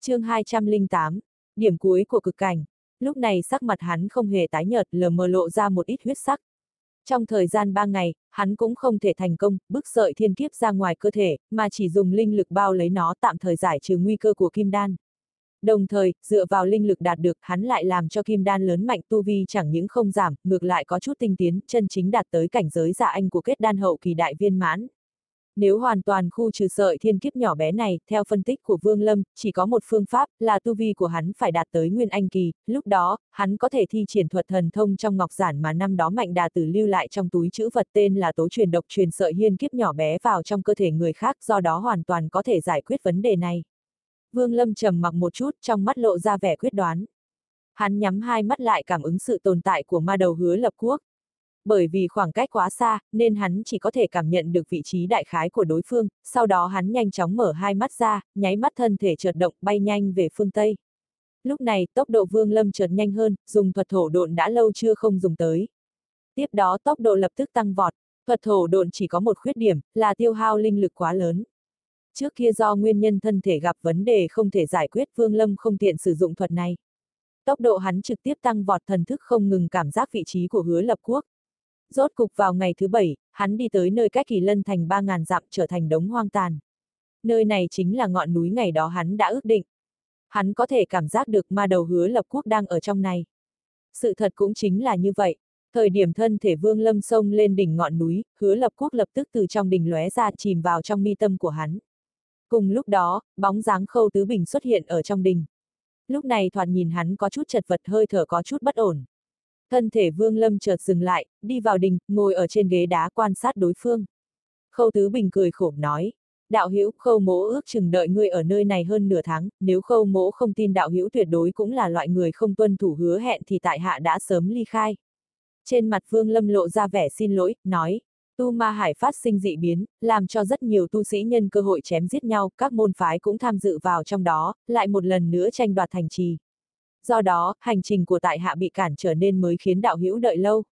chương 208, điểm cuối của cực cảnh. Lúc này sắc mặt hắn không hề tái nhợt lờ mờ lộ ra một ít huyết sắc. Trong thời gian 3 ngày, hắn cũng không thể thành công, bức sợi thiên kiếp ra ngoài cơ thể, mà chỉ dùng linh lực bao lấy nó tạm thời giải trừ nguy cơ của kim đan. Đồng thời, dựa vào linh lực đạt được, hắn lại làm cho kim đan lớn mạnh tu vi chẳng những không giảm, ngược lại có chút tinh tiến, chân chính đạt tới cảnh giới giả anh của kết đan hậu kỳ đại viên mãn. Nếu hoàn toàn khu trừ sợi thiên kiếp nhỏ bé này, theo phân tích của Vương Lâm, chỉ có một phương pháp, là tu vi của hắn phải đạt tới Nguyên Anh Kỳ, lúc đó, hắn có thể thi triển thuật thần thông trong ngọc giản mà năm đó mạnh đà tử lưu lại trong túi chữ vật tên là tố truyền độc truyền sợi hiên kiếp nhỏ bé vào trong cơ thể người khác, do đó hoàn toàn có thể giải quyết vấn đề này. Vương Lâm trầm mặc một chút, trong mắt lộ ra vẻ quyết đoán. Hắn nhắm hai mắt lại cảm ứng sự tồn tại của ma đầu hứa lập quốc. Bởi vì khoảng cách quá xa, nên hắn chỉ có thể cảm nhận được vị trí đại khái của đối phương, sau đó hắn nhanh chóng mở hai mắt ra, nháy mắt thân thể chợt động bay nhanh về phương Tây. Lúc này, tốc độ Vương Lâm chợt nhanh hơn, dùng thuật thổ độn đã lâu chưa không dùng tới. Tiếp đó tốc độ lập tức tăng vọt, thuật thổ độn chỉ có một khuyết điểm, là tiêu hao linh lực quá lớn. Trước kia do nguyên nhân thân thể gặp vấn đề không thể giải quyết Vương Lâm không tiện sử dụng thuật này. Tốc độ hắn trực tiếp tăng vọt thần thức không ngừng cảm giác vị trí của hứa lập quốc. Rốt cục vào ngày thứ bảy, hắn đi tới nơi cách kỳ lân thành 3.000 dặm trở thành đống hoang tàn. Nơi này chính là ngọn núi ngày đó hắn đã ước định. Hắn có thể cảm giác được ma đầu hứa lập quốc đang ở trong này. Sự thật cũng chính là như vậy. Thời điểm thân thể vương lâm sông lên đỉnh ngọn núi, hứa lập quốc lập tức từ trong đỉnh lóe ra chìm vào trong mi tâm của hắn. Cùng lúc đó, bóng dáng khâu tứ bình xuất hiện ở trong đình. Lúc này thoạt nhìn hắn có chút chật vật hơi thở có chút bất ổn. Thân thể vương lâm chợt dừng lại, đi vào đình, ngồi ở trên ghế đá quan sát đối phương. Khâu tứ bình cười khổ nói, đạo hữu khâu mỗ ước chừng đợi ngươi ở nơi này hơn nửa tháng, nếu khâu mỗ không tin đạo hữu tuyệt đối cũng là loại người không tuân thủ hứa hẹn thì tại hạ đã sớm ly khai. Trên mặt vương lâm lộ ra vẻ xin lỗi, nói, Tu Ma Hải phát sinh dị biến, làm cho rất nhiều tu sĩ nhân cơ hội chém giết nhau, các môn phái cũng tham dự vào trong đó, lại một lần nữa tranh đoạt thành trì. Do đó, hành trình của tại hạ bị cản trở nên mới khiến đạo hữu đợi lâu.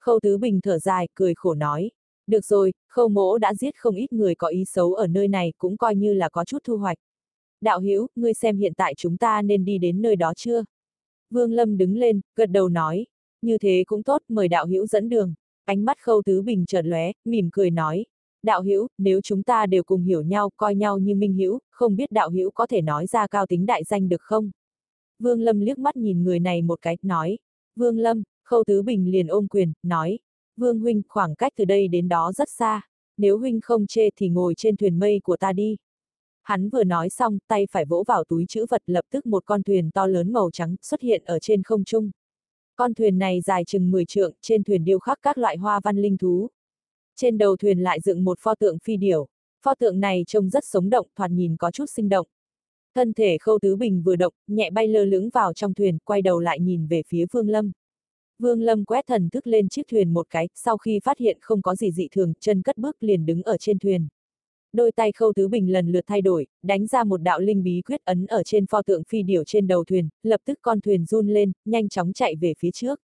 Khâu Tứ Bình thở dài, cười khổ nói. Được rồi, khâu mỗ đã giết không ít người có ý xấu ở nơi này cũng coi như là có chút thu hoạch. Đạo hữu ngươi xem hiện tại chúng ta nên đi đến nơi đó chưa? Vương Lâm đứng lên, gật đầu nói. Như thế cũng tốt, mời đạo hữu dẫn đường. Ánh mắt khâu tứ bình chợt lóe, mỉm cười nói. Đạo hữu, nếu chúng ta đều cùng hiểu nhau, coi nhau như minh hữu, không biết đạo hữu có thể nói ra cao tính đại danh được không? Vương Lâm liếc mắt nhìn người này một cái, nói. Vương Lâm, khâu tứ bình liền ôm quyền, nói. Vương Huynh, khoảng cách từ đây đến đó rất xa. Nếu Huynh không chê thì ngồi trên thuyền mây của ta đi. Hắn vừa nói xong, tay phải vỗ vào túi chữ vật lập tức một con thuyền to lớn màu trắng xuất hiện ở trên không trung. Con thuyền này dài chừng 10 trượng, trên thuyền điêu khắc các loại hoa văn linh thú. Trên đầu thuyền lại dựng một pho tượng phi điểu. Pho tượng này trông rất sống động, thoạt nhìn có chút sinh động. Thân thể khâu tứ bình vừa động, nhẹ bay lơ lửng vào trong thuyền, quay đầu lại nhìn về phía Vương Lâm. Vương Lâm quét thần thức lên chiếc thuyền một cái, sau khi phát hiện không có gì dị thường, chân cất bước liền đứng ở trên thuyền. Đôi tay khâu tứ bình lần lượt thay đổi, đánh ra một đạo linh bí quyết ấn ở trên pho tượng phi điểu trên đầu thuyền, lập tức con thuyền run lên, nhanh chóng chạy về phía trước.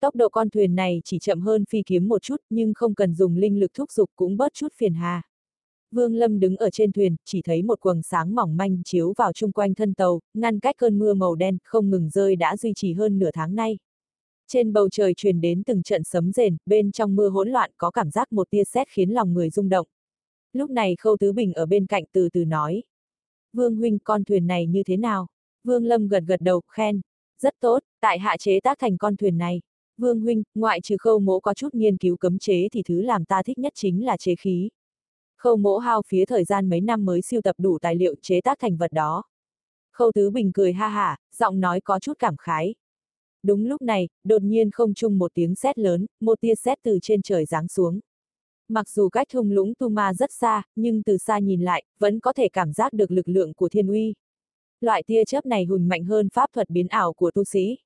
Tốc độ con thuyền này chỉ chậm hơn phi kiếm một chút, nhưng không cần dùng linh lực thúc dục cũng bớt chút phiền hà. Vương Lâm đứng ở trên thuyền, chỉ thấy một quầng sáng mỏng manh chiếu vào chung quanh thân tàu, ngăn cách cơn mưa màu đen không ngừng rơi đã duy trì hơn nửa tháng nay. Trên bầu trời truyền đến từng trận sấm rền, bên trong mưa hỗn loạn có cảm giác một tia sét khiến lòng người rung động. Lúc này Khâu Tứ Bình ở bên cạnh từ từ nói. Vương huynh con thuyền này như thế nào? Vương Lâm gật gật đầu, khen. Rất tốt, tại hạ chế tác thành con thuyền này. Vương huynh, ngoại trừ khâu mỗ có chút nghiên cứu cấm chế thì thứ làm ta thích nhất chính là chế khí. Khâu mỗ hao phía thời gian mấy năm mới siêu tập đủ tài liệu chế tác thành vật đó. Khâu Tứ Bình cười ha hả, giọng nói có chút cảm khái. Đúng lúc này, đột nhiên không chung một tiếng sét lớn, một tia sét từ trên trời giáng xuống. Mặc dù cách thung lũng Tu Ma rất xa, nhưng từ xa nhìn lại, vẫn có thể cảm giác được lực lượng của thiên uy. Loại tia chớp này hùng mạnh hơn pháp thuật biến ảo của tu sĩ.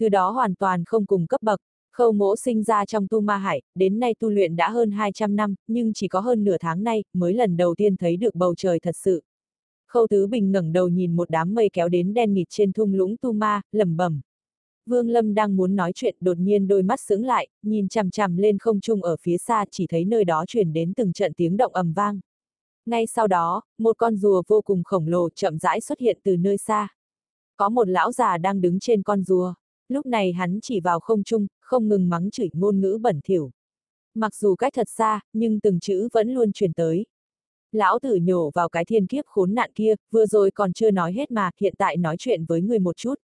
thứ đó hoàn toàn không cùng cấp bậc. Khâu mỗ sinh ra trong tu ma hải, đến nay tu luyện đã hơn 200 năm, nhưng chỉ có hơn nửa tháng nay, mới lần đầu tiên thấy được bầu trời thật sự. Khâu Tứ Bình ngẩng đầu nhìn một đám mây kéo đến đen nghịt trên thung lũng tu ma, lẩm bẩm. Vương Lâm đang muốn nói chuyện đột nhiên đôi mắt sững lại, nhìn chằm chằm lên không trung ở phía xa chỉ thấy nơi đó truyền đến từng trận tiếng động ầm vang. Ngay sau đó, một con rùa vô cùng khổng lồ chậm rãi xuất hiện từ nơi xa. Có một lão già đang đứng trên con rùa. Lúc này hắn chỉ vào không trung, không ngừng mắng chửi ngôn ngữ bẩn thỉu. Mặc dù cách thật xa, nhưng từng chữ vẫn luôn truyền tới. Lão tử nhổ vào cái thiên kiếp khốn nạn kia, vừa rồi còn chưa nói hết mà, hiện tại nói chuyện với người một chút.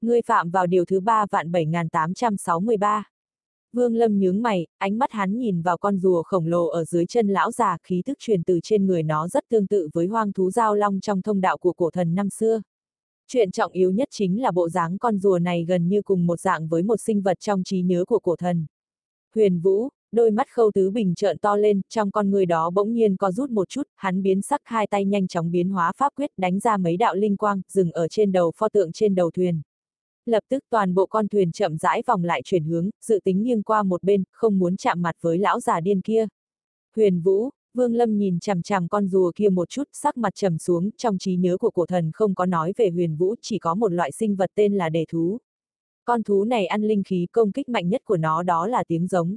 Ngươi phạm vào điều thứ ba vạn 7863. Vương Lâm nhướng mày, ánh mắt hắn nhìn vào con rùa khổng lồ ở dưới chân lão già, khí tức truyền từ trên người nó rất tương tự với hoang thú giao long trong thông đạo của cổ thần năm xưa. Chuyện trọng yếu nhất chính là bộ dáng con rùa này gần như cùng một dạng với một sinh vật trong trí nhớ của cổ thần. Huyền Vũ, đôi mắt khâu tứ bình trợn to lên, trong con người đó bỗng nhiên có rút một chút, hắn biến sắc hai tay nhanh chóng biến hóa pháp quyết đánh ra mấy đạo linh quang, dừng ở trên đầu pho tượng trên đầu thuyền. Lập tức toàn bộ con thuyền chậm rãi vòng lại chuyển hướng, dự tính nghiêng qua một bên, không muốn chạm mặt với lão già điên kia. Huyền Vũ, Vương Lâm nhìn chằm chằm con rùa kia một chút, sắc mặt trầm xuống, trong trí nhớ của cổ thần không có nói về huyền vũ, chỉ có một loại sinh vật tên là đề thú. Con thú này ăn linh khí công kích mạnh nhất của nó đó là tiếng giống.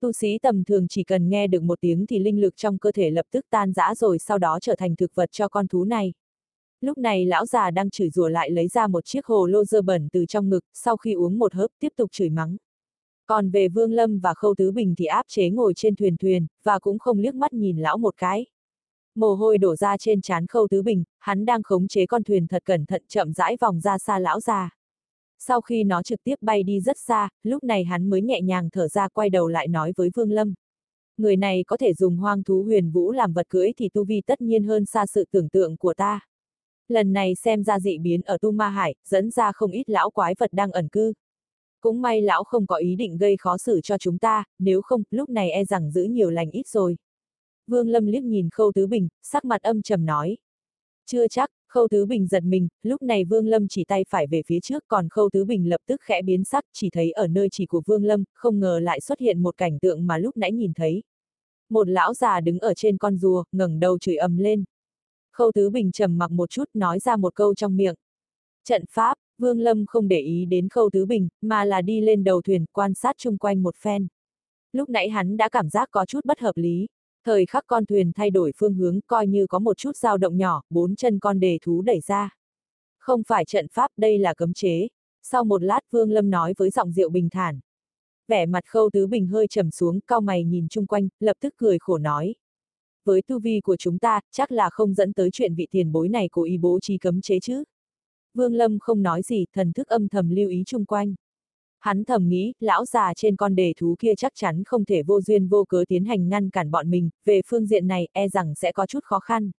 Tu sĩ tầm thường chỉ cần nghe được một tiếng thì linh lực trong cơ thể lập tức tan rã rồi sau đó trở thành thực vật cho con thú này. Lúc này lão già đang chửi rủa lại lấy ra một chiếc hồ lô dơ bẩn từ trong ngực, sau khi uống một hớp tiếp tục chửi mắng. Còn về Vương Lâm và Khâu Tứ Bình thì áp chế ngồi trên thuyền thuyền, và cũng không liếc mắt nhìn lão một cái. Mồ hôi đổ ra trên trán Khâu Tứ Bình, hắn đang khống chế con thuyền thật cẩn thận chậm rãi vòng ra xa lão già. Sau khi nó trực tiếp bay đi rất xa, lúc này hắn mới nhẹ nhàng thở ra quay đầu lại nói với Vương Lâm. Người này có thể dùng hoang thú huyền vũ làm vật cưỡi thì tu vi tất nhiên hơn xa sự tưởng tượng của ta. Lần này xem ra dị biến ở Tu Ma Hải, dẫn ra không ít lão quái vật đang ẩn cư. Cũng may lão không có ý định gây khó xử cho chúng ta, nếu không, lúc này e rằng giữ nhiều lành ít rồi. Vương Lâm liếc nhìn Khâu Tứ Bình, sắc mặt âm trầm nói. Chưa chắc, Khâu Tứ Bình giật mình, lúc này Vương Lâm chỉ tay phải về phía trước còn Khâu Tứ Bình lập tức khẽ biến sắc, chỉ thấy ở nơi chỉ của Vương Lâm, không ngờ lại xuất hiện một cảnh tượng mà lúc nãy nhìn thấy. Một lão già đứng ở trên con rùa, ngẩng đầu chửi ầm lên. Khâu Tứ Bình trầm mặc một chút nói ra một câu trong miệng. Trận pháp, Vương Lâm không để ý đến Khâu Tứ Bình, mà là đi lên đầu thuyền, quan sát chung quanh một phen. Lúc nãy hắn đã cảm giác có chút bất hợp lý. Thời khắc con thuyền thay đổi phương hướng coi như có một chút dao động nhỏ, bốn chân con đề thú đẩy ra. Không phải trận pháp, đây là cấm chế. Sau một lát Vương Lâm nói với giọng rượu bình thản. Vẻ mặt Khâu Tứ Bình hơi trầm xuống, cao mày nhìn chung quanh, lập tức cười khổ nói với tu vi của chúng ta, chắc là không dẫn tới chuyện vị tiền bối này cố ý bố trí cấm chế chứ. Vương Lâm không nói gì, thần thức âm thầm lưu ý chung quanh. Hắn thầm nghĩ, lão già trên con đề thú kia chắc chắn không thể vô duyên vô cớ tiến hành ngăn cản bọn mình, về phương diện này e rằng sẽ có chút khó khăn.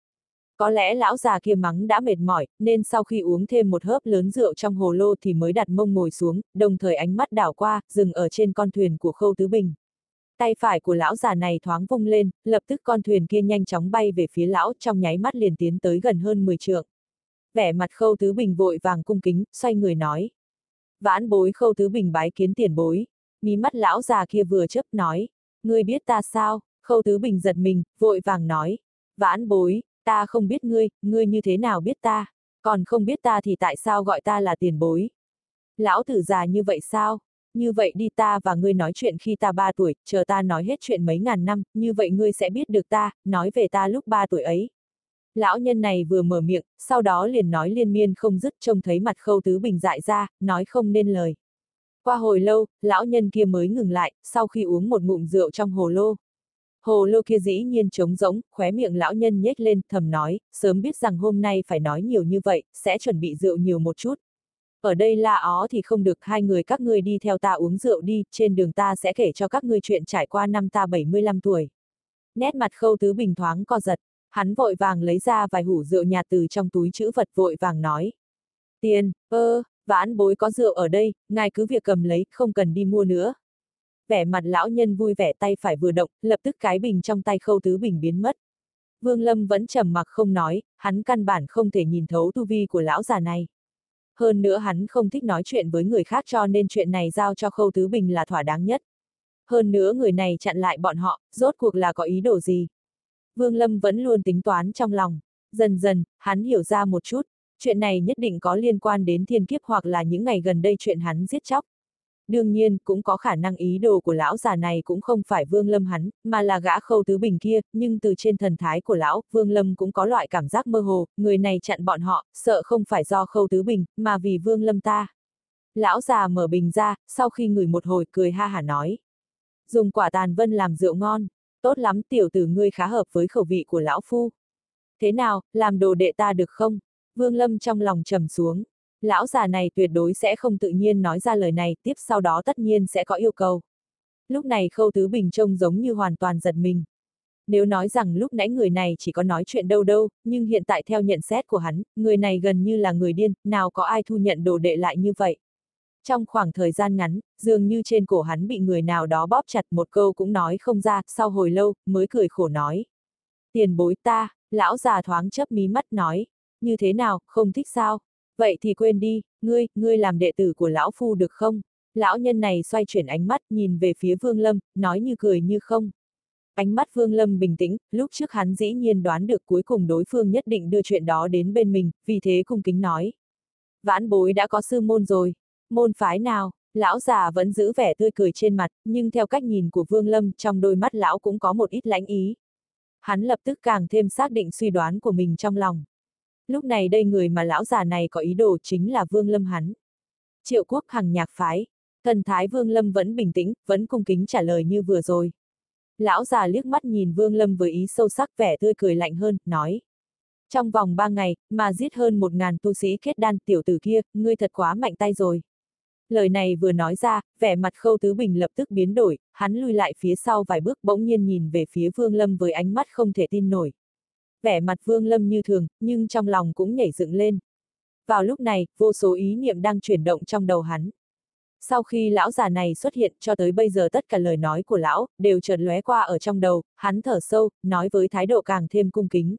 Có lẽ lão già kia mắng đã mệt mỏi, nên sau khi uống thêm một hớp lớn rượu trong hồ lô thì mới đặt mông ngồi xuống, đồng thời ánh mắt đảo qua, dừng ở trên con thuyền của Khâu Tứ Bình. Tay phải của lão già này thoáng vung lên, lập tức con thuyền kia nhanh chóng bay về phía lão trong nháy mắt liền tiến tới gần hơn 10 trượng. Vẻ mặt khâu tứ bình vội vàng cung kính, xoay người nói. Vãn bối khâu tứ bình bái kiến tiền bối. Mí mắt lão già kia vừa chớp nói. Ngươi biết ta sao? Khâu tứ bình giật mình, vội vàng nói. Vãn bối, ta không biết ngươi, ngươi như thế nào biết ta? Còn không biết ta thì tại sao gọi ta là tiền bối? Lão tử già như vậy sao? Như vậy đi ta và ngươi nói chuyện khi ta ba tuổi, chờ ta nói hết chuyện mấy ngàn năm, như vậy ngươi sẽ biết được ta, nói về ta lúc ba tuổi ấy. Lão nhân này vừa mở miệng, sau đó liền nói liên miên không dứt trông thấy mặt khâu tứ bình dại ra, nói không nên lời. Qua hồi lâu, lão nhân kia mới ngừng lại, sau khi uống một ngụm rượu trong hồ lô. Hồ lô kia dĩ nhiên trống rỗng, khóe miệng lão nhân nhếch lên, thầm nói, sớm biết rằng hôm nay phải nói nhiều như vậy, sẽ chuẩn bị rượu nhiều một chút ở đây là ó thì không được hai người các ngươi đi theo ta uống rượu đi, trên đường ta sẽ kể cho các ngươi chuyện trải qua năm ta 75 tuổi. Nét mặt khâu tứ bình thoáng co giật, hắn vội vàng lấy ra vài hủ rượu nhạt từ trong túi chữ vật vội vàng nói. Tiền, ơ, vãn bối có rượu ở đây, ngài cứ việc cầm lấy, không cần đi mua nữa. Vẻ mặt lão nhân vui vẻ tay phải vừa động, lập tức cái bình trong tay khâu tứ bình biến mất. Vương Lâm vẫn trầm mặc không nói, hắn căn bản không thể nhìn thấu tu vi của lão già này hơn nữa hắn không thích nói chuyện với người khác cho nên chuyện này giao cho Khâu Tứ Bình là thỏa đáng nhất. Hơn nữa người này chặn lại bọn họ, rốt cuộc là có ý đồ gì. Vương Lâm vẫn luôn tính toán trong lòng. Dần dần, hắn hiểu ra một chút, chuyện này nhất định có liên quan đến thiên kiếp hoặc là những ngày gần đây chuyện hắn giết chóc. đương nhiên cũng có khả năng ý đồ của lão già này cũng không phải Vương Lâm hắn, mà là gã khâu tứ bình kia, nhưng từ trên thần thái của lão, Vương Lâm cũng có loại cảm giác mơ hồ, người này chặn bọn họ, sợ không phải do khâu tứ bình, mà vì Vương Lâm ta. Lão già mở bình ra, sau khi ngửi một hồi cười ha hả nói. Dùng quả tàn vân làm rượu ngon, tốt lắm tiểu tử ngươi khá hợp với khẩu vị của lão phu. Thế nào, làm đồ đệ ta được không? Vương Lâm trong lòng trầm xuống. Lão già này tuyệt đối sẽ không tự nhiên nói ra lời này, tiếp sau đó tất nhiên sẽ có yêu cầu. Lúc này Khâu Tứ Bình trông giống như hoàn toàn giật mình. Nếu nói rằng lúc nãy người này chỉ có nói chuyện đâu đâu, nhưng hiện tại theo nhận xét của hắn, người này gần như là người điên, nào có ai thu nhận đồ đệ lại như vậy. Trong khoảng thời gian ngắn, dường như trên cổ hắn bị người nào đó bóp chặt một câu cũng nói không ra, sau hồi lâu, mới cười khổ nói. Tiền bối ta, lão già thoáng chấp mí mắt nói, như thế nào, không thích sao? Vậy thì quên đi, ngươi, ngươi làm đệ tử của lão phu được không? Lão nhân này xoay chuyển ánh mắt nhìn về phía Vương Lâm, nói như cười như không. Ánh mắt Vương Lâm bình tĩnh, lúc trước hắn dĩ nhiên đoán được cuối cùng đối phương nhất định đưa chuyện đó đến bên mình, vì thế cung kính nói. Vãn bối đã có sư môn rồi. Môn phái nào? Lão già vẫn giữ vẻ tươi cười trên mặt, nhưng theo cách nhìn của Vương Lâm, trong đôi mắt lão cũng có một ít lãnh ý. Hắn lập tức càng thêm xác định suy đoán của mình trong lòng. Lúc này đây người mà lão già này có ý đồ chính là Vương Lâm hắn. Triệu quốc hằng nhạc phái. Thần thái Vương Lâm vẫn bình tĩnh, vẫn cung kính trả lời như vừa rồi. Lão già liếc mắt nhìn Vương Lâm với ý sâu sắc vẻ tươi cười lạnh hơn, nói. Trong vòng ba ngày, mà giết hơn một ngàn tu sĩ kết đan tiểu tử kia, ngươi thật quá mạnh tay rồi. Lời này vừa nói ra, vẻ mặt khâu tứ bình lập tức biến đổi, hắn lui lại phía sau vài bước bỗng nhiên nhìn về phía Vương Lâm với ánh mắt không thể tin nổi. Vẻ mặt Vương Lâm như thường, nhưng trong lòng cũng nhảy dựng lên. Vào lúc này, vô số ý niệm đang chuyển động trong đầu hắn. Sau khi lão già này xuất hiện cho tới bây giờ tất cả lời nói của lão, đều chợt lóe qua ở trong đầu, hắn thở sâu, nói với thái độ càng thêm cung kính.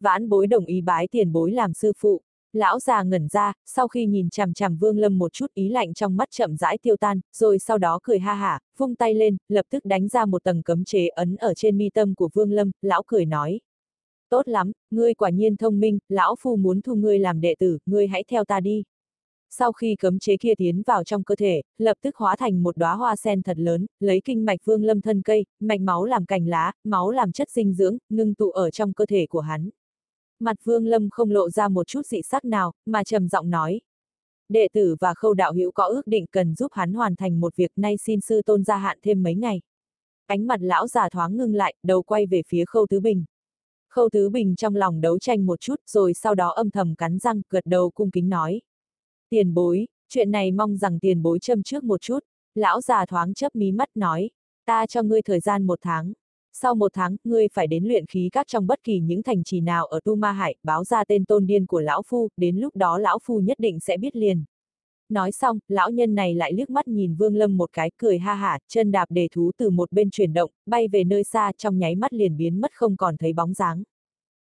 Vãn bối đồng ý bái tiền bối làm sư phụ. Lão già ngẩn ra, sau khi nhìn chằm chằm Vương Lâm một chút ý lạnh trong mắt chậm rãi tiêu tan, rồi sau đó cười ha hả, vung tay lên, lập tức đánh ra một tầng cấm chế ấn ở trên mi tâm của Vương Lâm, lão cười nói. Tốt lắm, ngươi quả nhiên thông minh, lão phu muốn thu ngươi làm đệ tử, ngươi hãy theo ta đi. Sau khi cấm chế kia tiến vào trong cơ thể, lập tức hóa thành một đóa hoa sen thật lớn, lấy kinh mạch vương lâm thân cây, mạch máu làm cành lá, máu làm chất dinh dưỡng, ngưng tụ ở trong cơ thể của hắn. Mặt vương lâm không lộ ra một chút dị sắc nào, mà trầm giọng nói. Đệ tử và khâu đạo hữu có ước định cần giúp hắn hoàn thành một việc nay xin sư tôn gia hạn thêm mấy ngày. Ánh mặt lão già thoáng ngưng lại, đầu quay về phía khâu tứ bình. Khâu Tứ Bình trong lòng đấu tranh một chút rồi sau đó âm thầm cắn răng, gật đầu cung kính nói. Tiền bối, chuyện này mong rằng tiền bối châm trước một chút. Lão già thoáng chấp mí mắt nói, ta cho ngươi thời gian một tháng. Sau một tháng, ngươi phải đến luyện khí các trong bất kỳ những thành trì nào ở Tu Ma Hải, báo ra tên tôn điên của lão phu, đến lúc đó lão phu nhất định sẽ biết liền. Nói xong, lão nhân này lại liếc mắt nhìn Vương Lâm một cái, cười ha hả, chân đạp đề thú từ một bên chuyển động, bay về nơi xa trong nháy mắt liền biến mất không còn thấy bóng dáng.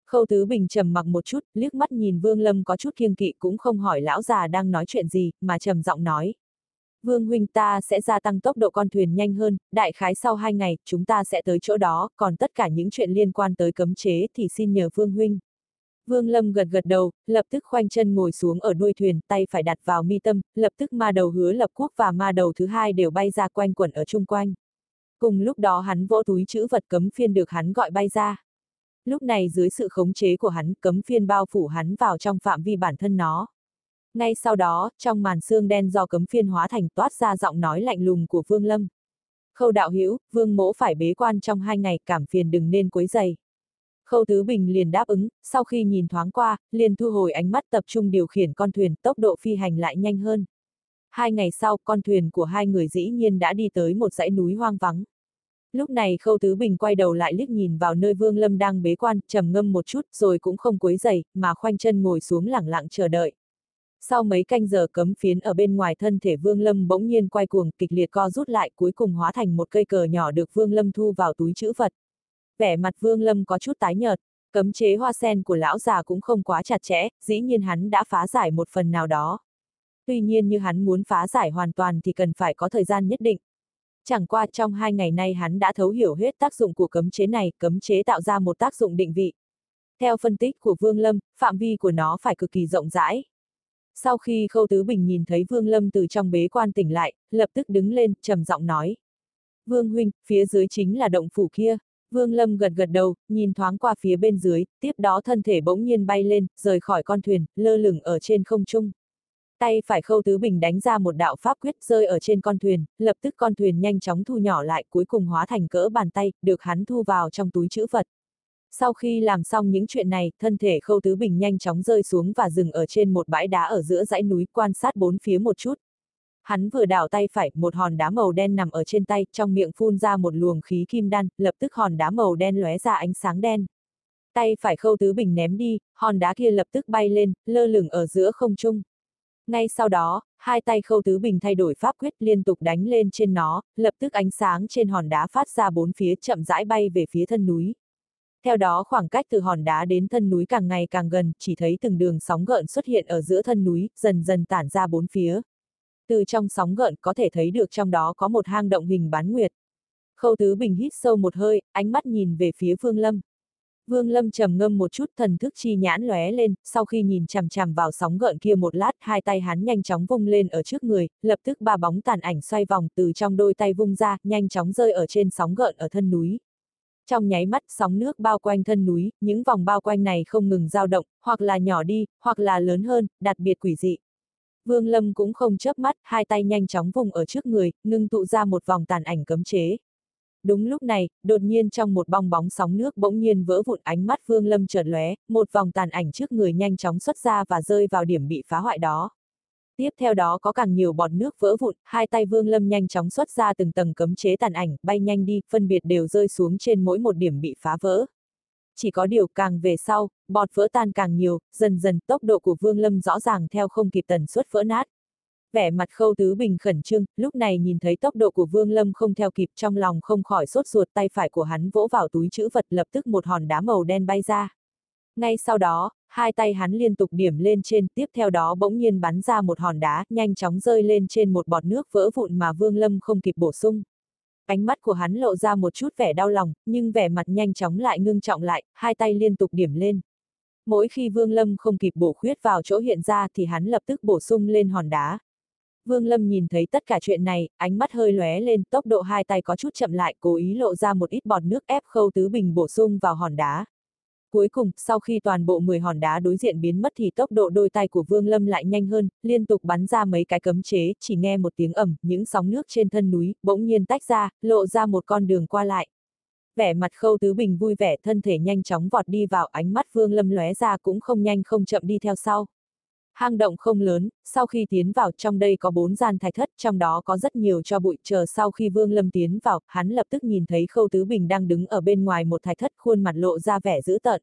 Khâu Tứ Bình trầm mặc một chút, liếc mắt nhìn Vương Lâm có chút kiêng kỵ cũng không hỏi lão già đang nói chuyện gì, mà trầm giọng nói. Vương huynh ta sẽ gia tăng tốc độ con thuyền nhanh hơn, đại khái sau hai ngày, chúng ta sẽ tới chỗ đó, còn tất cả những chuyện liên quan tới cấm chế thì xin nhờ Vương huynh. Vương Lâm gật gật đầu, lập tức khoanh chân ngồi xuống ở đuôi thuyền, tay phải đặt vào mi tâm, lập tức ma đầu hứa lập quốc và ma đầu thứ hai đều bay ra quanh quẩn ở chung quanh. Cùng lúc đó hắn vỗ túi chữ vật cấm phiên được hắn gọi bay ra. Lúc này dưới sự khống chế của hắn, cấm phiên bao phủ hắn vào trong phạm vi bản thân nó. Ngay sau đó, trong màn xương đen do cấm phiên hóa thành toát ra giọng nói lạnh lùng của Vương Lâm. Khâu đạo hữu Vương mỗ phải bế quan trong hai ngày, cảm phiền đừng nên quấy giày. Khâu Tứ Bình liền đáp ứng, sau khi nhìn thoáng qua, liền thu hồi ánh mắt tập trung điều khiển con thuyền, tốc độ phi hành lại nhanh hơn. Hai ngày sau, con thuyền của hai người dĩ nhiên đã đi tới một dãy núi hoang vắng. Lúc này Khâu Tứ Bình quay đầu lại liếc nhìn vào nơi Vương Lâm đang bế quan, trầm ngâm một chút, rồi cũng không quấy giày, mà khoanh chân ngồi xuống lẳng lặng chờ đợi. Sau mấy canh giờ cấm phiến ở bên ngoài thân thể Vương Lâm bỗng nhiên quay cuồng, kịch liệt co rút lại cuối cùng hóa thành một cây cờ nhỏ được Vương Lâm thu vào túi chữ vật. Vẻ mặt Vương Lâm có chút tái nhợt, cấm chế hoa sen của lão già cũng không quá chặt chẽ, dĩ nhiên hắn đã phá giải một phần nào đó. Tuy nhiên như hắn muốn phá giải hoàn toàn thì cần phải có thời gian nhất định. Chẳng qua trong hai ngày nay hắn đã thấu hiểu hết tác dụng của cấm chế này, cấm chế tạo ra một tác dụng định vị. Theo phân tích của Vương Lâm, phạm vi của nó phải cực kỳ rộng rãi. Sau khi Khâu Tứ Bình nhìn thấy Vương Lâm từ trong bế quan tỉnh lại, lập tức đứng lên, trầm giọng nói. Vương Huynh, phía dưới chính là động phủ kia. Vương Lâm gật gật đầu, nhìn thoáng qua phía bên dưới, tiếp đó thân thể bỗng nhiên bay lên, rời khỏi con thuyền, lơ lửng ở trên không trung. Tay phải khâu tứ bình đánh ra một đạo pháp quyết rơi ở trên con thuyền, lập tức con thuyền nhanh chóng thu nhỏ lại cuối cùng hóa thành cỡ bàn tay, được hắn thu vào trong túi chữ vật. Sau khi làm xong những chuyện này, thân thể khâu tứ bình nhanh chóng rơi xuống và dừng ở trên một bãi đá ở giữa dãy núi quan sát bốn phía một chút. Hắn vừa đảo tay phải, một hòn đá màu đen nằm ở trên tay, trong miệng phun ra một luồng khí kim đan, lập tức hòn đá màu đen lóe ra ánh sáng đen. Tay phải khâu tứ bình ném đi, hòn đá kia lập tức bay lên, lơ lửng ở giữa không trung. Ngay sau đó, hai tay khâu tứ bình thay đổi pháp quyết liên tục đánh lên trên nó, lập tức ánh sáng trên hòn đá phát ra bốn phía chậm rãi bay về phía thân núi. Theo đó khoảng cách từ hòn đá đến thân núi càng ngày càng gần, chỉ thấy từng đường sóng gợn xuất hiện ở giữa thân núi, dần dần tản ra bốn phía. Từ trong sóng gợn có thể thấy được trong đó có một hang động hình bán nguyệt. Khâu Tứ Bình hít sâu một hơi, ánh mắt nhìn về phía Vương Lâm. Vương Lâm trầm ngâm một chút thần thức chi nhãn lóe lên, sau khi nhìn chằm chằm vào sóng gợn kia một lát, hai tay hắn nhanh chóng vung lên ở trước người, lập tức ba bóng tàn ảnh xoay vòng từ trong đôi tay vung ra, nhanh chóng rơi ở trên sóng gợn ở thân núi. Trong nháy mắt sóng nước bao quanh thân núi, những vòng bao quanh này không ngừng dao động, hoặc là nhỏ đi, hoặc là lớn hơn, đặc biệt quỷ dị. Vương Lâm cũng không chớp mắt, hai tay nhanh chóng vùng ở trước người, ngưng tụ ra một vòng tàn ảnh cấm chế. Đúng lúc này, đột nhiên trong một bong bóng sóng nước bỗng nhiên vỡ vụn ánh mắt Vương Lâm chợt lóe, một vòng tàn ảnh trước người nhanh chóng xuất ra và rơi vào điểm bị phá hoại đó. Tiếp theo đó có càng nhiều bọt nước vỡ vụn, hai tay Vương Lâm nhanh chóng xuất ra từng tầng cấm chế tàn ảnh, bay nhanh đi, phân biệt đều rơi xuống trên mỗi một điểm bị phá vỡ. Chỉ có điều càng về sau, bọt vỡ tan càng nhiều, dần dần tốc độ của Vương Lâm rõ ràng theo không kịp tần suất vỡ nát. Vẻ mặt khâu tứ bình khẩn trương, lúc này nhìn thấy tốc độ của Vương Lâm không theo kịp trong lòng không khỏi sốt ruột tay phải của hắn vỗ vào túi chữ vật lập tức một hòn đá màu đen bay ra. Ngay sau đó, hai tay hắn liên tục điểm lên trên, tiếp theo đó bỗng nhiên bắn ra một hòn đá, nhanh chóng rơi lên trên một bọt nước vỡ vụn mà Vương Lâm không kịp bổ sung. Ánh mắt của hắn lộ ra một chút vẻ đau lòng, nhưng vẻ mặt nhanh chóng lại ngưng trọng lại, hai tay liên tục điểm lên. Mỗi khi Vương Lâm không kịp bổ khuyết vào chỗ hiện ra thì hắn lập tức bổ sung lên hòn đá. Vương Lâm nhìn thấy tất cả chuyện này, ánh mắt hơi lóe lên, tốc độ hai tay có chút chậm lại, cố ý lộ ra một ít bọt nước ép khâu tứ bình bổ sung vào hòn đá. Cuối cùng, sau khi toàn bộ 10 hòn đá đối diện biến mất thì tốc độ đôi tay của Vương Lâm lại nhanh hơn, liên tục bắn ra mấy cái cấm chế, chỉ nghe một tiếng ẩm, những sóng nước trên thân núi, bỗng nhiên tách ra, lộ ra một con đường qua lại. Vẻ mặt khâu tứ bình vui vẻ thân thể nhanh chóng vọt đi vào ánh mắt Vương Lâm lóe ra cũng không nhanh không chậm đi theo sau. Hang động không lớn, sau khi tiến vào trong đây có bốn gian thạch thất, trong đó có rất nhiều cho bụi, chờ sau khi Vương Lâm tiến vào, hắn lập tức nhìn thấy Khâu Tứ Bình đang đứng ở bên ngoài một thạch thất khuôn mặt lộ ra vẻ dữ tợn.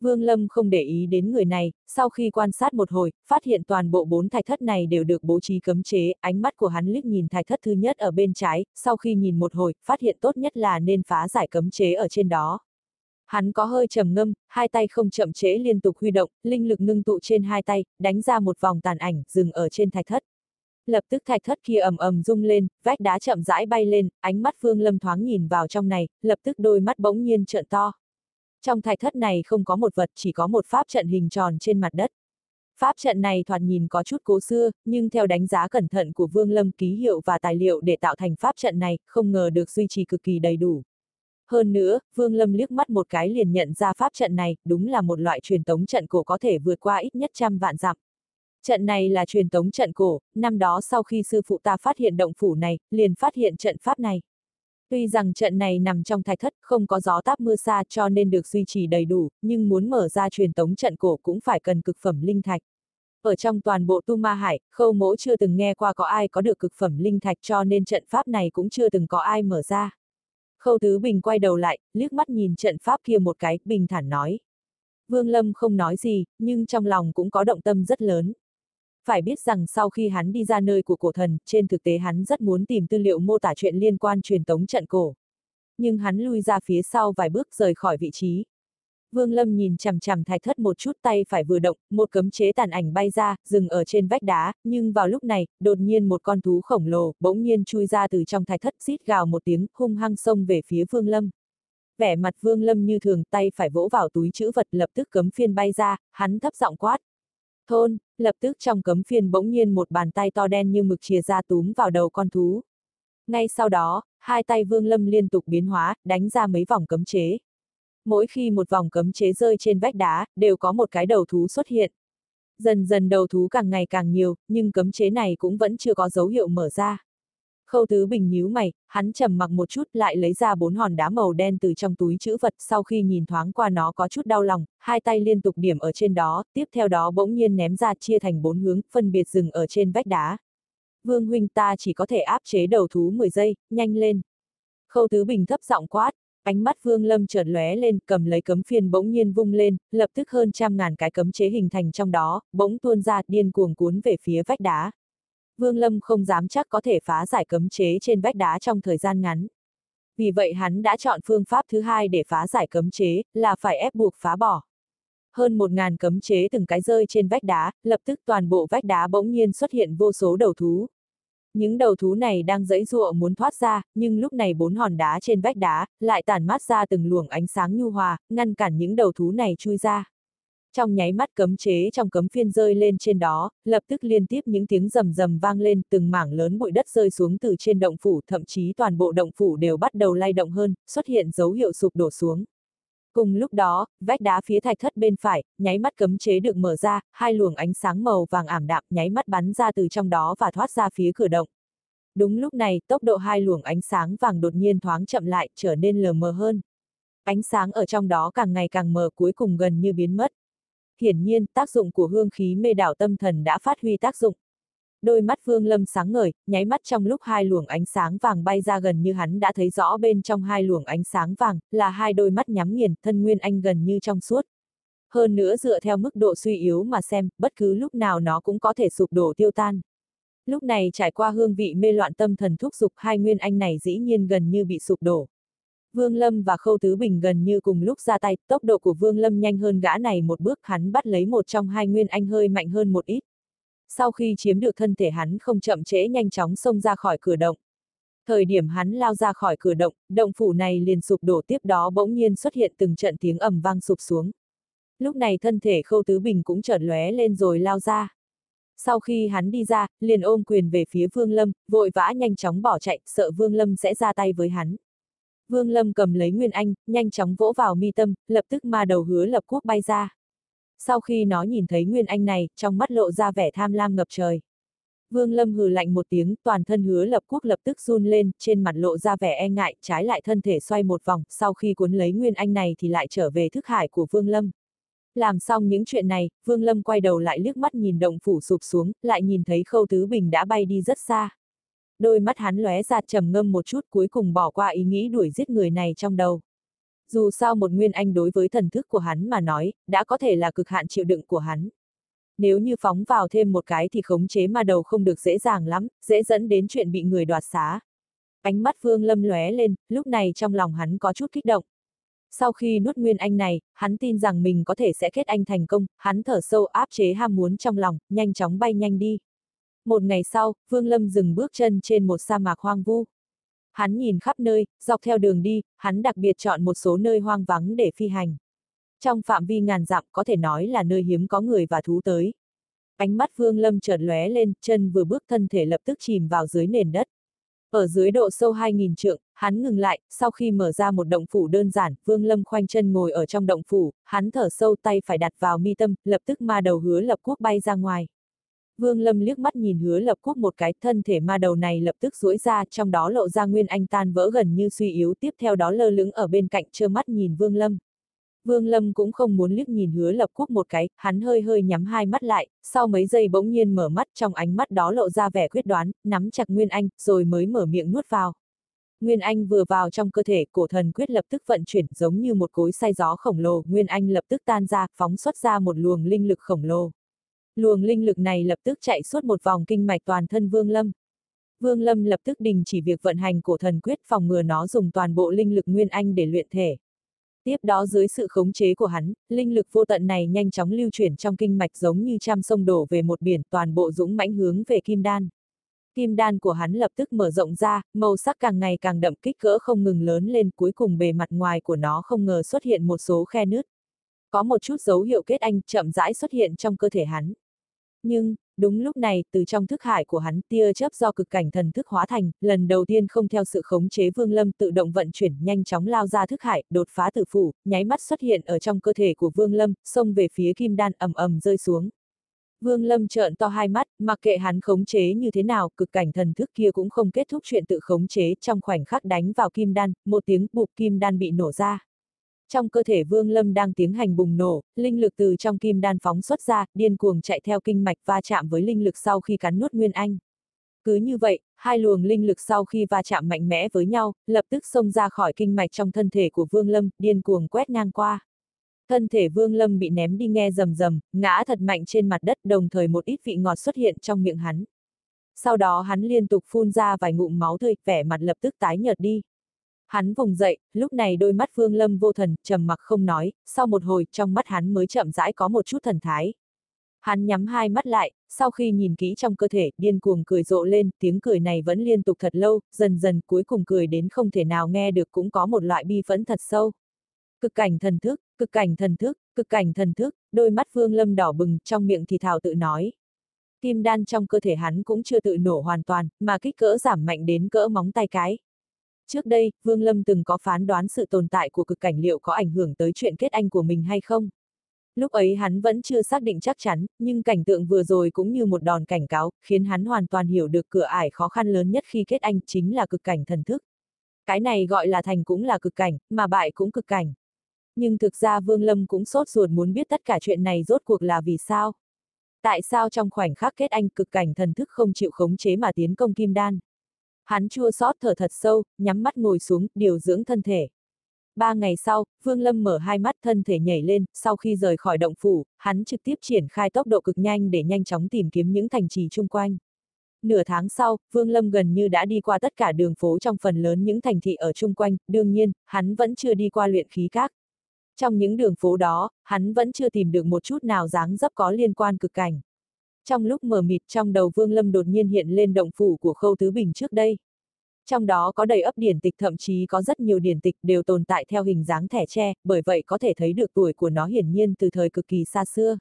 Vương Lâm không để ý đến người này, sau khi quan sát một hồi, phát hiện toàn bộ bốn thạch thất này đều được bố trí cấm chế, ánh mắt của hắn liếc nhìn thạch thất thứ nhất ở bên trái, sau khi nhìn một hồi, phát hiện tốt nhất là nên phá giải cấm chế ở trên đó. Hắn có hơi trầm ngâm, hai tay không chậm chế liên tục huy động, linh lực ngưng tụ trên hai tay, đánh ra một vòng tàn ảnh, dừng ở trên thạch thất. Lập tức thạch thất kia ầm ầm rung lên, vách đá chậm rãi bay lên, ánh mắt Vương Lâm thoáng nhìn vào trong này, lập tức đôi mắt bỗng nhiên trợn to. Trong thạch thất này không có một vật, chỉ có một pháp trận hình tròn trên mặt đất. Pháp trận này thoạt nhìn có chút cố xưa, nhưng theo đánh giá cẩn thận của Vương Lâm ký hiệu và tài liệu để tạo thành pháp trận này, không ngờ được duy trì cực kỳ đầy đủ. Hơn nữa, Vương Lâm liếc mắt một cái liền nhận ra pháp trận này, đúng là một loại truyền tống trận cổ có thể vượt qua ít nhất trăm vạn dặm. Trận này là truyền tống trận cổ, năm đó sau khi sư phụ ta phát hiện động phủ này, liền phát hiện trận pháp này. Tuy rằng trận này nằm trong thạch thất, không có gió táp mưa xa cho nên được duy trì đầy đủ, nhưng muốn mở ra truyền tống trận cổ cũng phải cần cực phẩm linh thạch. Ở trong toàn bộ Tu Ma Hải, khâu mỗ chưa từng nghe qua có ai có được cực phẩm linh thạch cho nên trận pháp này cũng chưa từng có ai mở ra. Khâu Tứ Bình quay đầu lại, liếc mắt nhìn trận pháp kia một cái, bình thản nói. Vương Lâm không nói gì, nhưng trong lòng cũng có động tâm rất lớn. Phải biết rằng sau khi hắn đi ra nơi của cổ thần, trên thực tế hắn rất muốn tìm tư liệu mô tả chuyện liên quan truyền tống trận cổ. Nhưng hắn lui ra phía sau vài bước rời khỏi vị trí. Vương Lâm nhìn chằm chằm thạch thất một chút tay phải vừa động, một cấm chế tàn ảnh bay ra, dừng ở trên vách đá, nhưng vào lúc này, đột nhiên một con thú khổng lồ, bỗng nhiên chui ra từ trong thạch thất xít gào một tiếng, hung hăng xông về phía Vương Lâm. Vẻ mặt Vương Lâm như thường tay phải vỗ vào túi chữ vật lập tức cấm phiên bay ra, hắn thấp giọng quát. Thôn, lập tức trong cấm phiên bỗng nhiên một bàn tay to đen như mực chìa ra túm vào đầu con thú. Ngay sau đó, hai tay Vương Lâm liên tục biến hóa, đánh ra mấy vòng cấm chế. Mỗi khi một vòng cấm chế rơi trên vách đá, đều có một cái đầu thú xuất hiện. Dần dần đầu thú càng ngày càng nhiều, nhưng cấm chế này cũng vẫn chưa có dấu hiệu mở ra. Khâu Tứ Bình nhíu mày, hắn trầm mặc một chút lại lấy ra bốn hòn đá màu đen từ trong túi chữ vật sau khi nhìn thoáng qua nó có chút đau lòng, hai tay liên tục điểm ở trên đó, tiếp theo đó bỗng nhiên ném ra chia thành bốn hướng, phân biệt dừng ở trên vách đá. Vương huynh ta chỉ có thể áp chế đầu thú 10 giây, nhanh lên. Khâu Tứ Bình thấp giọng quát, ánh mắt Vương Lâm chợt lóe lên, cầm lấy cấm phiên bỗng nhiên vung lên, lập tức hơn trăm ngàn cái cấm chế hình thành trong đó, bỗng tuôn ra điên cuồng cuốn về phía vách đá. Vương Lâm không dám chắc có thể phá giải cấm chế trên vách đá trong thời gian ngắn. Vì vậy hắn đã chọn phương pháp thứ hai để phá giải cấm chế, là phải ép buộc phá bỏ. Hơn một ngàn cấm chế từng cái rơi trên vách đá, lập tức toàn bộ vách đá bỗng nhiên xuất hiện vô số đầu thú. Những đầu thú này đang dẫy dụa muốn thoát ra, nhưng lúc này bốn hòn đá trên vách đá, lại tản mát ra từng luồng ánh sáng nhu hòa, ngăn cản những đầu thú này chui ra. Trong nháy mắt cấm chế trong cấm phiên rơi lên trên đó, lập tức liên tiếp những tiếng rầm rầm vang lên, từng mảng lớn bụi đất rơi xuống từ trên động phủ, thậm chí toàn bộ động phủ đều bắt đầu lay động hơn, xuất hiện dấu hiệu sụp đổ xuống. Cùng lúc đó, vách đá phía thạch thất bên phải, nháy mắt cấm chế được mở ra, hai luồng ánh sáng màu vàng ảm đạm nháy mắt bắn ra từ trong đó và thoát ra phía cửa động. Đúng lúc này, tốc độ hai luồng ánh sáng vàng đột nhiên thoáng chậm lại, trở nên lờ mờ hơn. Ánh sáng ở trong đó càng ngày càng mờ cuối cùng gần như biến mất hiển nhiên, tác dụng của hương khí mê đảo tâm thần đã phát huy tác dụng. Đôi mắt Vương Lâm sáng ngời, nháy mắt trong lúc hai luồng ánh sáng vàng bay ra gần như hắn đã thấy rõ bên trong hai luồng ánh sáng vàng, là hai đôi mắt nhắm nghiền, thân nguyên anh gần như trong suốt. Hơn nữa dựa theo mức độ suy yếu mà xem, bất cứ lúc nào nó cũng có thể sụp đổ tiêu tan. Lúc này trải qua hương vị mê loạn tâm thần thúc dục hai nguyên anh này dĩ nhiên gần như bị sụp đổ. Vương Lâm và Khâu Tứ Bình gần như cùng lúc ra tay, tốc độ của Vương Lâm nhanh hơn gã này một bước, hắn bắt lấy một trong hai nguyên anh hơi mạnh hơn một ít. Sau khi chiếm được thân thể hắn không chậm trễ nhanh chóng xông ra khỏi cửa động. Thời điểm hắn lao ra khỏi cửa động, động phủ này liền sụp đổ tiếp đó bỗng nhiên xuất hiện từng trận tiếng ầm vang sụp xuống. Lúc này thân thể Khâu Tứ Bình cũng chợt lóe lên rồi lao ra. Sau khi hắn đi ra, liền ôm quyền về phía Vương Lâm, vội vã nhanh chóng bỏ chạy, sợ Vương Lâm sẽ ra tay với hắn. Vương Lâm cầm lấy Nguyên Anh, nhanh chóng vỗ vào mi tâm, lập tức ma đầu hứa lập quốc bay ra. Sau khi nó nhìn thấy Nguyên Anh này, trong mắt lộ ra vẻ tham lam ngập trời. Vương Lâm hừ lạnh một tiếng, toàn thân hứa lập quốc lập tức run lên, trên mặt lộ ra vẻ e ngại, trái lại thân thể xoay một vòng, sau khi cuốn lấy Nguyên Anh này thì lại trở về thức hải của Vương Lâm. Làm xong những chuyện này, Vương Lâm quay đầu lại liếc mắt nhìn động phủ sụp xuống, lại nhìn thấy Khâu Tứ Bình đã bay đi rất xa đôi mắt hắn lóe ra trầm ngâm một chút cuối cùng bỏ qua ý nghĩ đuổi giết người này trong đầu. Dù sao một nguyên anh đối với thần thức của hắn mà nói, đã có thể là cực hạn chịu đựng của hắn. Nếu như phóng vào thêm một cái thì khống chế ma đầu không được dễ dàng lắm, dễ dẫn đến chuyện bị người đoạt xá. Ánh mắt Vương Lâm lóe lên, lúc này trong lòng hắn có chút kích động. Sau khi nuốt nguyên anh này, hắn tin rằng mình có thể sẽ kết anh thành công, hắn thở sâu áp chế ham muốn trong lòng, nhanh chóng bay nhanh đi. Một ngày sau, Vương Lâm dừng bước chân trên một sa mạc hoang vu. Hắn nhìn khắp nơi, dọc theo đường đi, hắn đặc biệt chọn một số nơi hoang vắng để phi hành. Trong phạm vi ngàn dặm có thể nói là nơi hiếm có người và thú tới. Ánh mắt Vương Lâm chợt lóe lên, chân vừa bước thân thể lập tức chìm vào dưới nền đất. Ở dưới độ sâu 2.000 trượng, hắn ngừng lại, sau khi mở ra một động phủ đơn giản, Vương Lâm khoanh chân ngồi ở trong động phủ, hắn thở sâu tay phải đặt vào mi tâm, lập tức ma đầu hứa lập quốc bay ra ngoài. Vương Lâm liếc mắt nhìn hứa lập quốc một cái thân thể ma đầu này lập tức duỗi ra trong đó lộ ra nguyên anh tan vỡ gần như suy yếu tiếp theo đó lơ lửng ở bên cạnh trơ mắt nhìn Vương Lâm. Vương Lâm cũng không muốn liếc nhìn hứa lập quốc một cái, hắn hơi hơi nhắm hai mắt lại, sau mấy giây bỗng nhiên mở mắt trong ánh mắt đó lộ ra vẻ quyết đoán, nắm chặt Nguyên Anh, rồi mới mở miệng nuốt vào. Nguyên Anh vừa vào trong cơ thể, cổ thần quyết lập tức vận chuyển giống như một cối say gió khổng lồ, Nguyên Anh lập tức tan ra, phóng xuất ra một luồng linh lực khổng lồ. Luồng linh lực này lập tức chạy suốt một vòng kinh mạch toàn thân Vương Lâm. Vương Lâm lập tức đình chỉ việc vận hành cổ thần quyết phòng ngừa nó dùng toàn bộ linh lực nguyên anh để luyện thể. Tiếp đó dưới sự khống chế của hắn, linh lực vô tận này nhanh chóng lưu chuyển trong kinh mạch giống như trăm sông đổ về một biển toàn bộ dũng mãnh hướng về kim đan. Kim đan của hắn lập tức mở rộng ra, màu sắc càng ngày càng đậm kích cỡ không ngừng lớn lên cuối cùng bề mặt ngoài của nó không ngờ xuất hiện một số khe nứt. Có một chút dấu hiệu kết anh chậm rãi xuất hiện trong cơ thể hắn. Nhưng, đúng lúc này, từ trong thức hải của hắn, tia chớp do cực cảnh thần thức hóa thành, lần đầu tiên không theo sự khống chế Vương Lâm tự động vận chuyển nhanh chóng lao ra thức hải, đột phá tử phủ, nháy mắt xuất hiện ở trong cơ thể của Vương Lâm, xông về phía kim đan ầm ầm rơi xuống. Vương Lâm trợn to hai mắt, mặc kệ hắn khống chế như thế nào, cực cảnh thần thức kia cũng không kết thúc chuyện tự khống chế trong khoảnh khắc đánh vào kim đan, một tiếng bụp kim đan bị nổ ra. Trong cơ thể Vương Lâm đang tiến hành bùng nổ, linh lực từ trong kim đan phóng xuất ra, điên cuồng chạy theo kinh mạch va chạm với linh lực sau khi cắn nuốt Nguyên Anh. Cứ như vậy, hai luồng linh lực sau khi va chạm mạnh mẽ với nhau, lập tức xông ra khỏi kinh mạch trong thân thể của Vương Lâm, điên cuồng quét ngang qua. Thân thể Vương Lâm bị ném đi nghe rầm rầm, ngã thật mạnh trên mặt đất đồng thời một ít vị ngọt xuất hiện trong miệng hắn. Sau đó hắn liên tục phun ra vài ngụm máu tươi, vẻ mặt lập tức tái nhợt đi. Hắn vùng dậy, lúc này đôi mắt Vương Lâm vô thần, trầm mặc không nói, sau một hồi, trong mắt hắn mới chậm rãi có một chút thần thái. Hắn nhắm hai mắt lại, sau khi nhìn kỹ trong cơ thể, điên cuồng cười rộ lên, tiếng cười này vẫn liên tục thật lâu, dần dần cuối cùng cười đến không thể nào nghe được cũng có một loại bi phẫn thật sâu. Cực cảnh thần thức, cực cảnh thần thức, cực cảnh thần thức, đôi mắt Vương Lâm đỏ bừng, trong miệng thì thào tự nói. Kim đan trong cơ thể hắn cũng chưa tự nổ hoàn toàn, mà kích cỡ giảm mạnh đến cỡ móng tay cái. Trước đây, Vương Lâm từng có phán đoán sự tồn tại của cực cảnh liệu có ảnh hưởng tới chuyện kết anh của mình hay không. Lúc ấy hắn vẫn chưa xác định chắc chắn, nhưng cảnh tượng vừa rồi cũng như một đòn cảnh cáo, khiến hắn hoàn toàn hiểu được cửa ải khó khăn lớn nhất khi kết anh chính là cực cảnh thần thức. Cái này gọi là thành cũng là cực cảnh, mà bại cũng cực cảnh. Nhưng thực ra Vương Lâm cũng sốt ruột muốn biết tất cả chuyện này rốt cuộc là vì sao. Tại sao trong khoảnh khắc kết anh cực cảnh thần thức không chịu khống chế mà tiến công kim đan? Hắn chua xót thở thật sâu, nhắm mắt ngồi xuống, điều dưỡng thân thể. Ba ngày sau, Vương Lâm mở hai mắt thân thể nhảy lên, sau khi rời khỏi động phủ, hắn trực tiếp triển khai tốc độ cực nhanh để nhanh chóng tìm kiếm những thành trì chung quanh. Nửa tháng sau, Vương Lâm gần như đã đi qua tất cả đường phố trong phần lớn những thành thị ở chung quanh, đương nhiên, hắn vẫn chưa đi qua luyện khí các. Trong những đường phố đó, hắn vẫn chưa tìm được một chút nào dáng dấp có liên quan cực cảnh. Trong lúc mờ mịt trong đầu Vương Lâm đột nhiên hiện lên động phủ của Khâu Tứ Bình trước đây. Trong đó có đầy ấp điển tịch thậm chí có rất nhiều điển tịch đều tồn tại theo hình dáng thẻ tre, bởi vậy có thể thấy được tuổi của nó hiển nhiên từ thời cực kỳ xa xưa.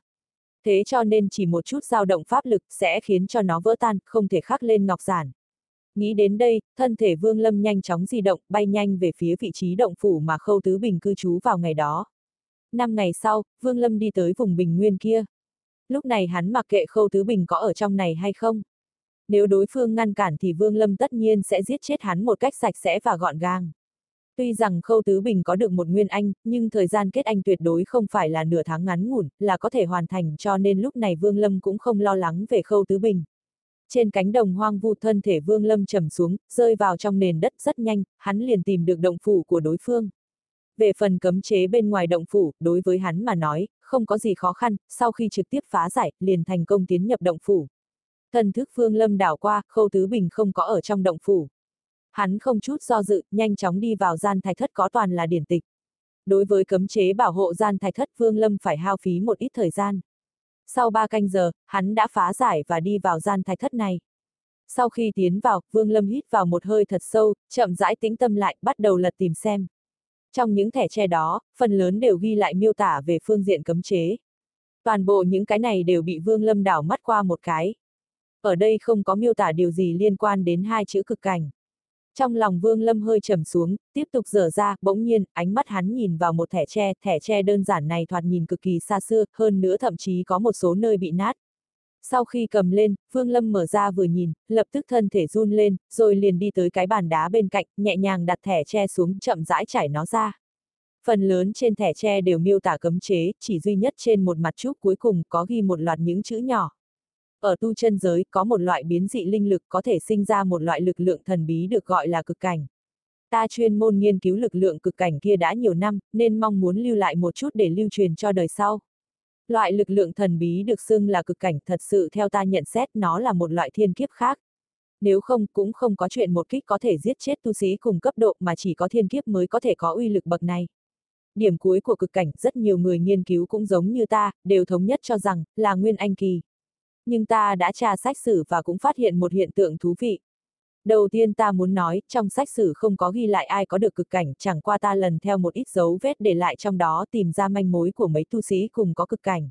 Thế cho nên chỉ một chút dao động pháp lực sẽ khiến cho nó vỡ tan, không thể khắc lên ngọc giản. Nghĩ đến đây, thân thể Vương Lâm nhanh chóng di động, bay nhanh về phía vị trí động phủ mà Khâu Tứ Bình cư trú vào ngày đó. Năm ngày sau, Vương Lâm đi tới vùng bình nguyên kia. Lúc này hắn mặc kệ Khâu Tứ Bình có ở trong này hay không. Nếu đối phương ngăn cản thì Vương Lâm tất nhiên sẽ giết chết hắn một cách sạch sẽ và gọn gàng. Tuy rằng Khâu Tứ Bình có được một nguyên anh, nhưng thời gian kết anh tuyệt đối không phải là nửa tháng ngắn ngủn, là có thể hoàn thành cho nên lúc này Vương Lâm cũng không lo lắng về Khâu Tứ Bình. Trên cánh đồng hoang vu thân thể Vương Lâm trầm xuống, rơi vào trong nền đất rất nhanh, hắn liền tìm được động phủ của đối phương. Về phần cấm chế bên ngoài động phủ, đối với hắn mà nói, không có gì khó khăn, sau khi trực tiếp phá giải, liền thành công tiến nhập động phủ. Thần thức Vương Lâm đảo qua, Khâu Tứ Bình không có ở trong động phủ. Hắn không chút do dự, nhanh chóng đi vào gian thạch thất có toàn là điển tịch. Đối với cấm chế bảo hộ gian thạch thất Vương Lâm phải hao phí một ít thời gian. Sau ba canh giờ, hắn đã phá giải và đi vào gian thạch thất này. Sau khi tiến vào, Vương Lâm hít vào một hơi thật sâu, chậm rãi tĩnh tâm lại, bắt đầu lật tìm xem. Trong những thẻ tre đó, phần lớn đều ghi lại miêu tả về phương diện cấm chế. Toàn bộ những cái này đều bị Vương Lâm đảo mắt qua một cái. Ở đây không có miêu tả điều gì liên quan đến hai chữ cực cảnh. Trong lòng Vương Lâm hơi trầm xuống, tiếp tục dở ra, bỗng nhiên, ánh mắt hắn nhìn vào một thẻ tre, thẻ tre đơn giản này thoạt nhìn cực kỳ xa xưa, hơn nữa thậm chí có một số nơi bị nát. Sau khi cầm lên, Vương Lâm mở ra vừa nhìn, lập tức thân thể run lên, rồi liền đi tới cái bàn đá bên cạnh, nhẹ nhàng đặt thẻ tre xuống, chậm rãi trải nó ra. Phần lớn trên thẻ tre đều miêu tả cấm chế, chỉ duy nhất trên một mặt trúc cuối cùng có ghi một loạt những chữ nhỏ. Ở tu chân giới, có một loại biến dị linh lực có thể sinh ra một loại lực lượng thần bí được gọi là cực cảnh. Ta chuyên môn nghiên cứu lực lượng cực cảnh kia đã nhiều năm, nên mong muốn lưu lại một chút để lưu truyền cho đời sau. Loại lực lượng thần bí được xưng là cực cảnh thật sự theo ta nhận xét nó là một loại thiên kiếp khác. Nếu không, cũng không có chuyện một kích có thể giết chết tu sĩ cùng cấp độ mà chỉ có thiên kiếp mới có thể có uy lực bậc này. Điểm cuối của cực cảnh, rất nhiều người nghiên cứu cũng giống như ta, đều thống nhất cho rằng, là nguyên anh kỳ. Nhưng ta đã tra sách sử và cũng phát hiện một hiện tượng thú vị. Đầu tiên ta muốn nói, trong sách sử không có ghi lại ai có được cực cảnh, chẳng qua ta lần theo một ít dấu vết để lại trong đó tìm ra manh mối của mấy tu sĩ cùng có cực cảnh.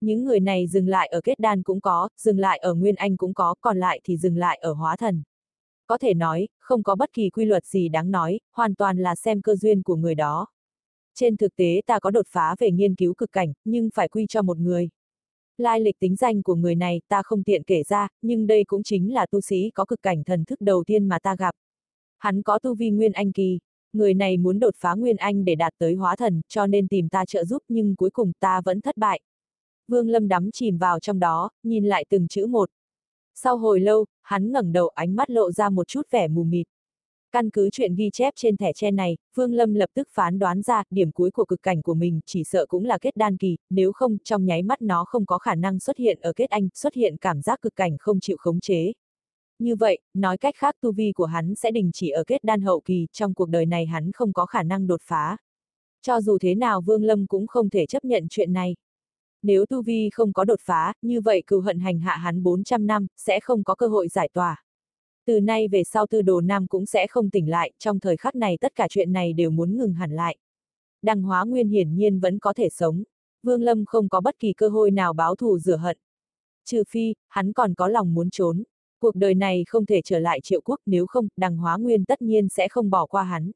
Những người này dừng lại ở kết đan cũng có, dừng lại ở nguyên anh cũng có, còn lại thì dừng lại ở hóa thần. Có thể nói, không có bất kỳ quy luật gì đáng nói, hoàn toàn là xem cơ duyên của người đó. Trên thực tế ta có đột phá về nghiên cứu cực cảnh, nhưng phải quy cho một người. Lai lịch tính danh của người này ta không tiện kể ra, nhưng đây cũng chính là tu sĩ có cực cảnh thần thức đầu tiên mà ta gặp. Hắn có tu vi nguyên anh kỳ, người này muốn đột phá nguyên anh để đạt tới hóa thần, cho nên tìm ta trợ giúp nhưng cuối cùng ta vẫn thất bại. Vương Lâm đắm chìm vào trong đó, nhìn lại từng chữ một. Sau hồi lâu, hắn ngẩng đầu ánh mắt lộ ra một chút vẻ mù mịt. Căn cứ chuyện ghi chép trên thẻ tre này, Vương Lâm lập tức phán đoán ra, điểm cuối của cực cảnh của mình chỉ sợ cũng là kết đan kỳ, nếu không, trong nháy mắt nó không có khả năng xuất hiện ở kết anh, xuất hiện cảm giác cực cảnh không chịu khống chế. Như vậy, nói cách khác tu vi của hắn sẽ đình chỉ ở kết đan hậu kỳ, trong cuộc đời này hắn không có khả năng đột phá. Cho dù thế nào Vương Lâm cũng không thể chấp nhận chuyện này. Nếu tu vi không có đột phá, như vậy cừu hận hành hạ hắn 400 năm, sẽ không có cơ hội giải tỏa. Từ nay về sau tư đồ nam cũng sẽ không tỉnh lại, trong thời khắc này tất cả chuyện này đều muốn ngừng hẳn lại. Đăng hóa nguyên hiển nhiên vẫn có thể sống. Vương Lâm không có bất kỳ cơ hội nào báo thù rửa hận. Trừ phi, hắn còn có lòng muốn trốn. Cuộc đời này không thể trở lại triệu quốc nếu không, đằng hóa nguyên tất nhiên sẽ không bỏ qua hắn.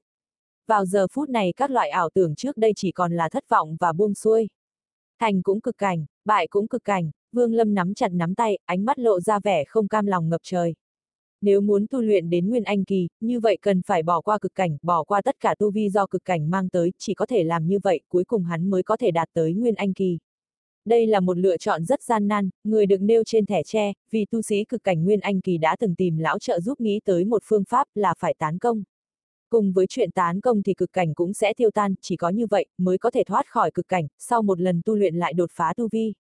Vào giờ phút này các loại ảo tưởng trước đây chỉ còn là thất vọng và buông xuôi. Thành cũng cực cảnh, bại cũng cực cảnh, Vương Lâm nắm chặt nắm tay, ánh mắt lộ ra vẻ không cam lòng ngập trời. Nếu muốn tu luyện đến Nguyên Anh Kỳ, như vậy cần phải bỏ qua cực cảnh, bỏ qua tất cả tu vi do cực cảnh mang tới, chỉ có thể làm như vậy, cuối cùng hắn mới có thể đạt tới Nguyên Anh Kỳ. Đây là một lựa chọn rất gian nan, người được nêu trên thẻ tre, vì tu sĩ cực cảnh Nguyên Anh Kỳ đã từng tìm lão trợ giúp nghĩ tới một phương pháp là phải tán công. Cùng với chuyện tán công thì cực cảnh cũng sẽ tiêu tan, chỉ có như vậy mới có thể thoát khỏi cực cảnh, sau một lần tu luyện lại đột phá tu vi.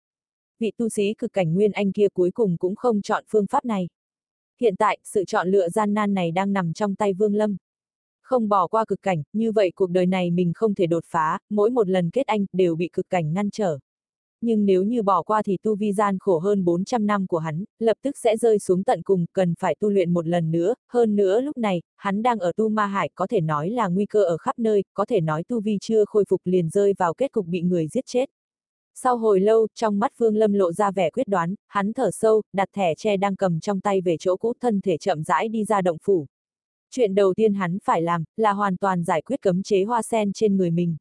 Vị tu sĩ cực cảnh Nguyên Anh kia cuối cùng cũng không chọn phương pháp này. Hiện tại, sự chọn lựa gian nan này đang nằm trong tay Vương Lâm. Không bỏ qua cực cảnh, như vậy cuộc đời này mình không thể đột phá, mỗi một lần kết anh, đều bị cực cảnh ngăn trở. Nhưng nếu như bỏ qua thì tu vi gian khổ hơn 400 năm của hắn, lập tức sẽ rơi xuống tận cùng, cần phải tu luyện một lần nữa, hơn nữa lúc này, hắn đang ở tu ma hải, có thể nói là nguy cơ ở khắp nơi, có thể nói tu vi chưa khôi phục liền rơi vào kết cục bị người giết chết. Sau hồi lâu, trong mắt Vương Lâm lộ ra vẻ quyết đoán, hắn thở sâu, đặt thẻ tre đang cầm trong tay về chỗ cũ thân thể chậm rãi đi ra động phủ. Chuyện đầu tiên hắn phải làm, là hoàn toàn giải quyết cấm chế hoa sen trên người mình.